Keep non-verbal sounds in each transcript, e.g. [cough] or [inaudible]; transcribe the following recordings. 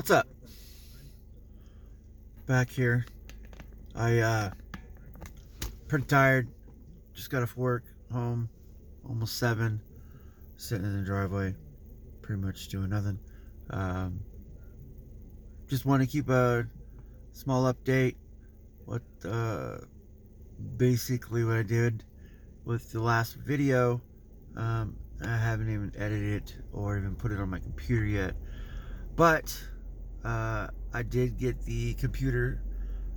What's up? Back here. I uh pretty tired. Just got off work, home, almost seven. Sitting in the driveway, pretty much doing nothing. Um, just want to keep a small update. What uh, basically what I did with the last video. Um, I haven't even edited it or even put it on my computer yet, but uh, I did get the computer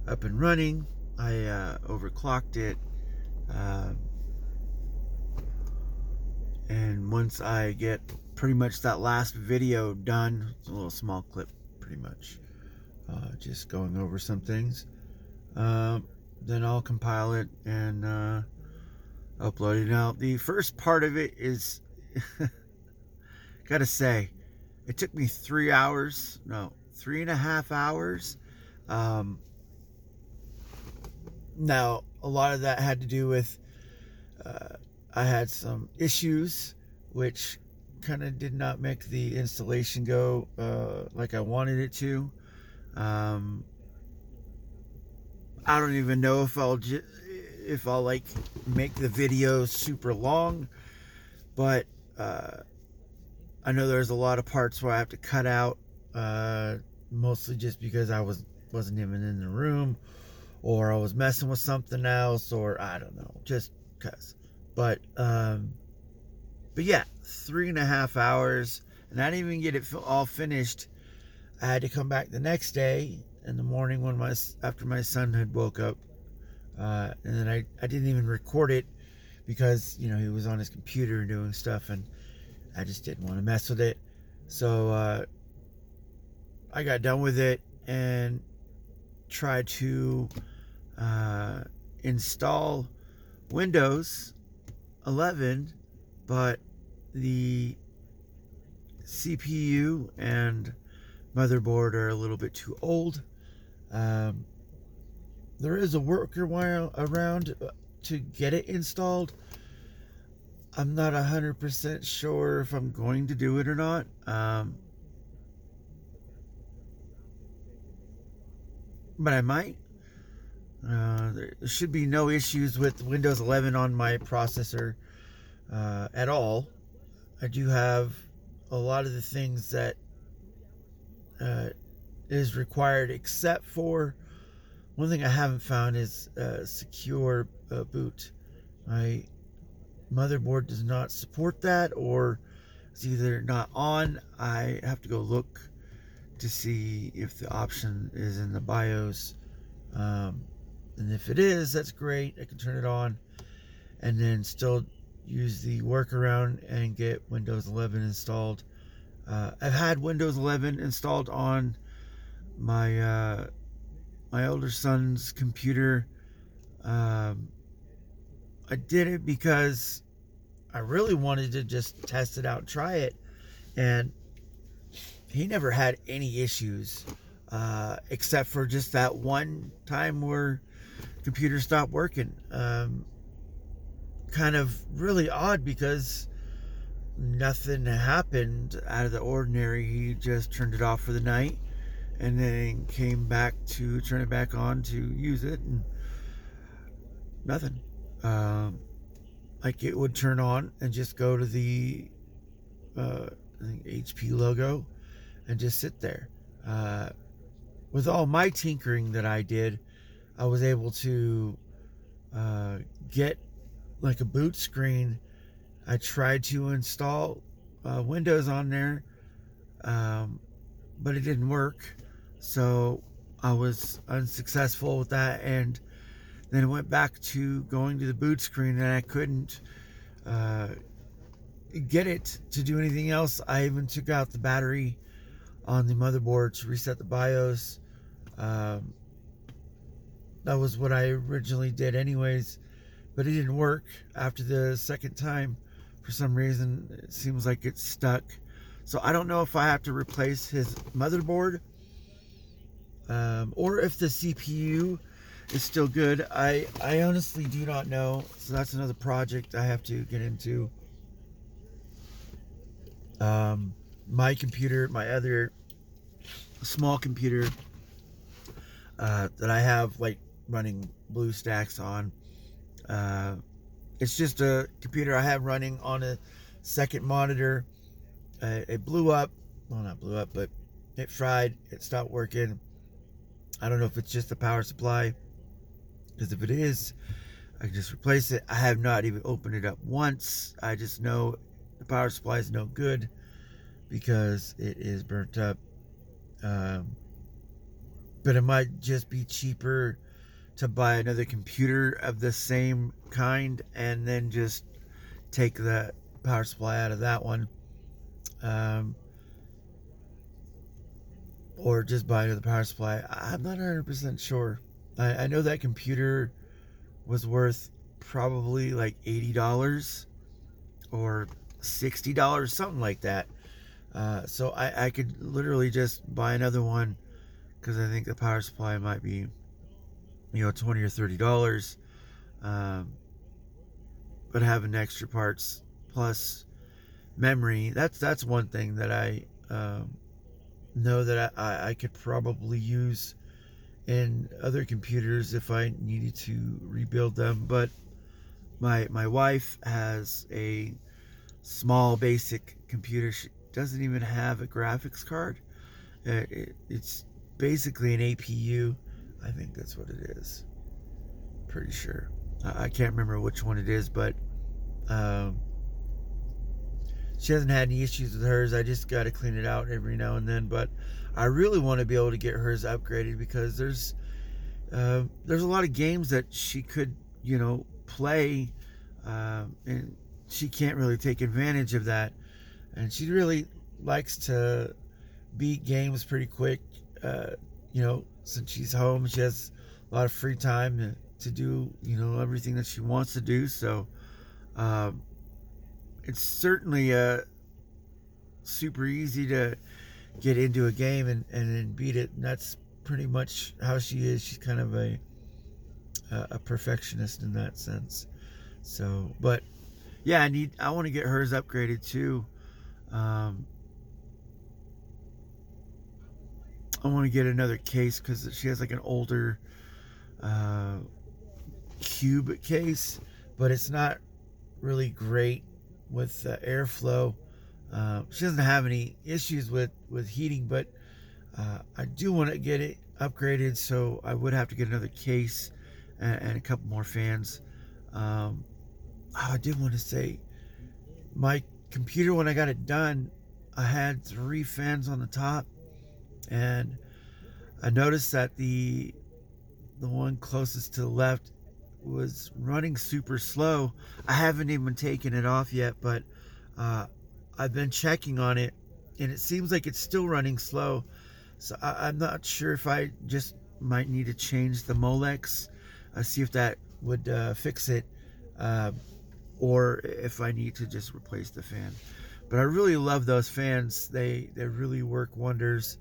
up and running. I uh, overclocked it. Uh, and once I get pretty much that last video done, it's a little small clip, pretty much, uh, just going over some things, uh, then I'll compile it and uh, upload it. Now, the first part of it is, [laughs] gotta say, it took me three hours, no, three and a half hours. Um, now, a lot of that had to do with uh, I had some issues which kind of did not make the installation go uh, like I wanted it to. Um, I don't even know if I'll if I'll like make the video super long, but uh, I know there's a lot of parts where I have to cut out, uh, mostly just because I was wasn't even in the room, or I was messing with something else, or I don't know, just cause. But um, but yeah, three and a half hours, and I didn't even get it all finished. I had to come back the next day in the morning when my after my son had woke up, uh, and then I I didn't even record it because you know he was on his computer doing stuff, and I just didn't want to mess with it. So uh, I got done with it and tried to uh, install Windows 11, but the CPU and motherboard are a little bit too old. Um, there is a workaround around to get it installed. I'm not 100% sure if I'm going to do it or not. Um, but I might. Uh, there should be no issues with Windows 11 on my processor uh, at all. I do have a lot of the things that uh, is required, except for one thing I haven't found is secure uh, boot. My motherboard does not support that, or it's either not on. I have to go look to see if the option is in the BIOS. Um, and if it is, that's great. I can turn it on and then still use the workaround and get Windows 11 installed. Uh, I've had Windows 11 installed on my uh, my older son's computer. Um, I did it because I really wanted to just test it out try it, and he never had any issues uh, except for just that one time where computer stopped working. Um, kind of really odd because nothing happened out of the ordinary. He just turned it off for the night and then came back to turn it back on to use it and nothing. Um, like it would turn on and just go to the uh, HP logo and just sit there. Uh, with all my tinkering that I did, I was able to uh, get like a boot screen. I tried to install uh, Windows on there, um, but it didn't work. So I was unsuccessful with that, and then went back to going to the boot screen, and I couldn't uh, get it to do anything else. I even took out the battery on the motherboard to reset the BIOS. Um, that was what I originally did, anyways. But it didn't work after the second time. For some reason, it seems like it's stuck. So I don't know if I have to replace his motherboard um, or if the CPU is still good. I, I honestly do not know. So that's another project I have to get into. Um, my computer, my other small computer uh, that I have like running BlueStacks on. Uh, it's just a computer I have running on a second monitor. Uh, it blew up. Well, not blew up, but it fried. It stopped working. I don't know if it's just the power supply. Because if it is, I can just replace it. I have not even opened it up once. I just know the power supply is no good because it is burnt up. Um, but it might just be cheaper to buy another computer of the same kind and then just take the power supply out of that one. Um, or just buy another power supply. I'm not 100% sure. I, I know that computer was worth probably like $80 or $60, something like that. Uh, so I, I could literally just buy another one because I think the power supply might be, you know, 20 or $30. Um, but having extra parts plus memory, that's, that's one thing that I, um, know that I, I could probably use in other computers if I needed to rebuild them. But my my wife has a small basic computer. She doesn't even have a graphics card. It, it's basically an APU. I think that's what it is. Pretty sure. I, I can't remember which one it is, but um, she hasn't had any issues with hers. I just got to clean it out every now and then. But I really want to be able to get hers upgraded because there's uh, there's a lot of games that she could you know play, uh, and she can't really take advantage of that. And she really likes to beat games pretty quick. Uh, you know, since she's home, she has a lot of free time to, to do you know everything that she wants to do. So. Um, it's certainly uh, super easy to get into a game and, and then beat it. And that's pretty much how she is. She's kind of a a perfectionist in that sense. So, but yeah, I need I want to get hers upgraded too. Um, I want to get another case because she has like an older uh, cube case, but it's not really great with uh, airflow. Uh, she doesn't have any issues with with heating, but uh, I do want to get it upgraded, so I would have to get another case and, and a couple more fans. Um, oh, I did want to say, my computer when I got it done, I had three fans on the top, and I noticed that the the one closest to the left was running super slow. I haven't even taken it off yet, but uh, I've been checking on it, and it seems like it's still running slow. So I, am not sure if I just might need to change the Molex, uh, see if that would uh, fix it, uh, or if I need to just replace the fan. But I really love those fans. They they really work wonders.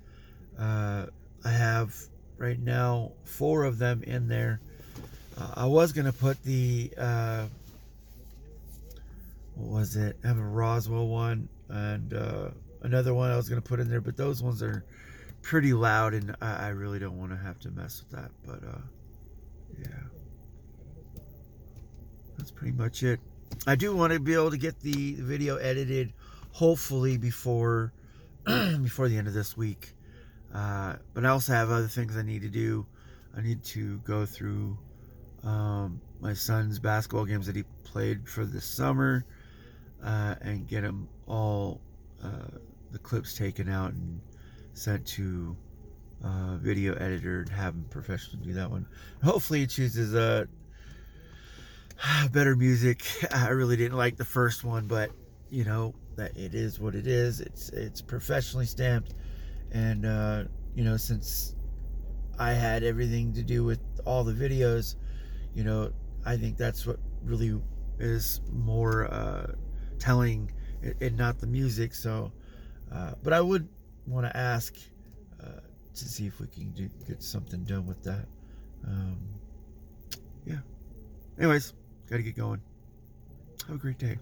Uh, I have right now four of them in there uh, I was gonna put the uh, what was it? I have a Rosewill one and uh, another one I was gonna put in there, but those ones are pretty loud, and I, I really don't want to have to mess with that. But uh, yeah, that's pretty much it. I do want to be able to get the video edited, hopefully before [clears throat] before the end of this week. Uh, but I also have other things I need to do. I need to go through um, my son's basketball games that he played for the summer uh, and get them all uh, the clips taken out and sent to uh, video editor and have him professionally do that one. Hopefully, he chooses a [sighs] better music. [laughs] I really didn't like the first one, but you know that it is what it is. It's it's professionally stamped, and uh, you know since I had everything to do with all the videos you know, I think that's what really is more uh, telling and not the music. So, uh, but I would want to ask uh, to see if we can do, get something done with that. Um, yeah. Anyways, got to get going. Have a great day.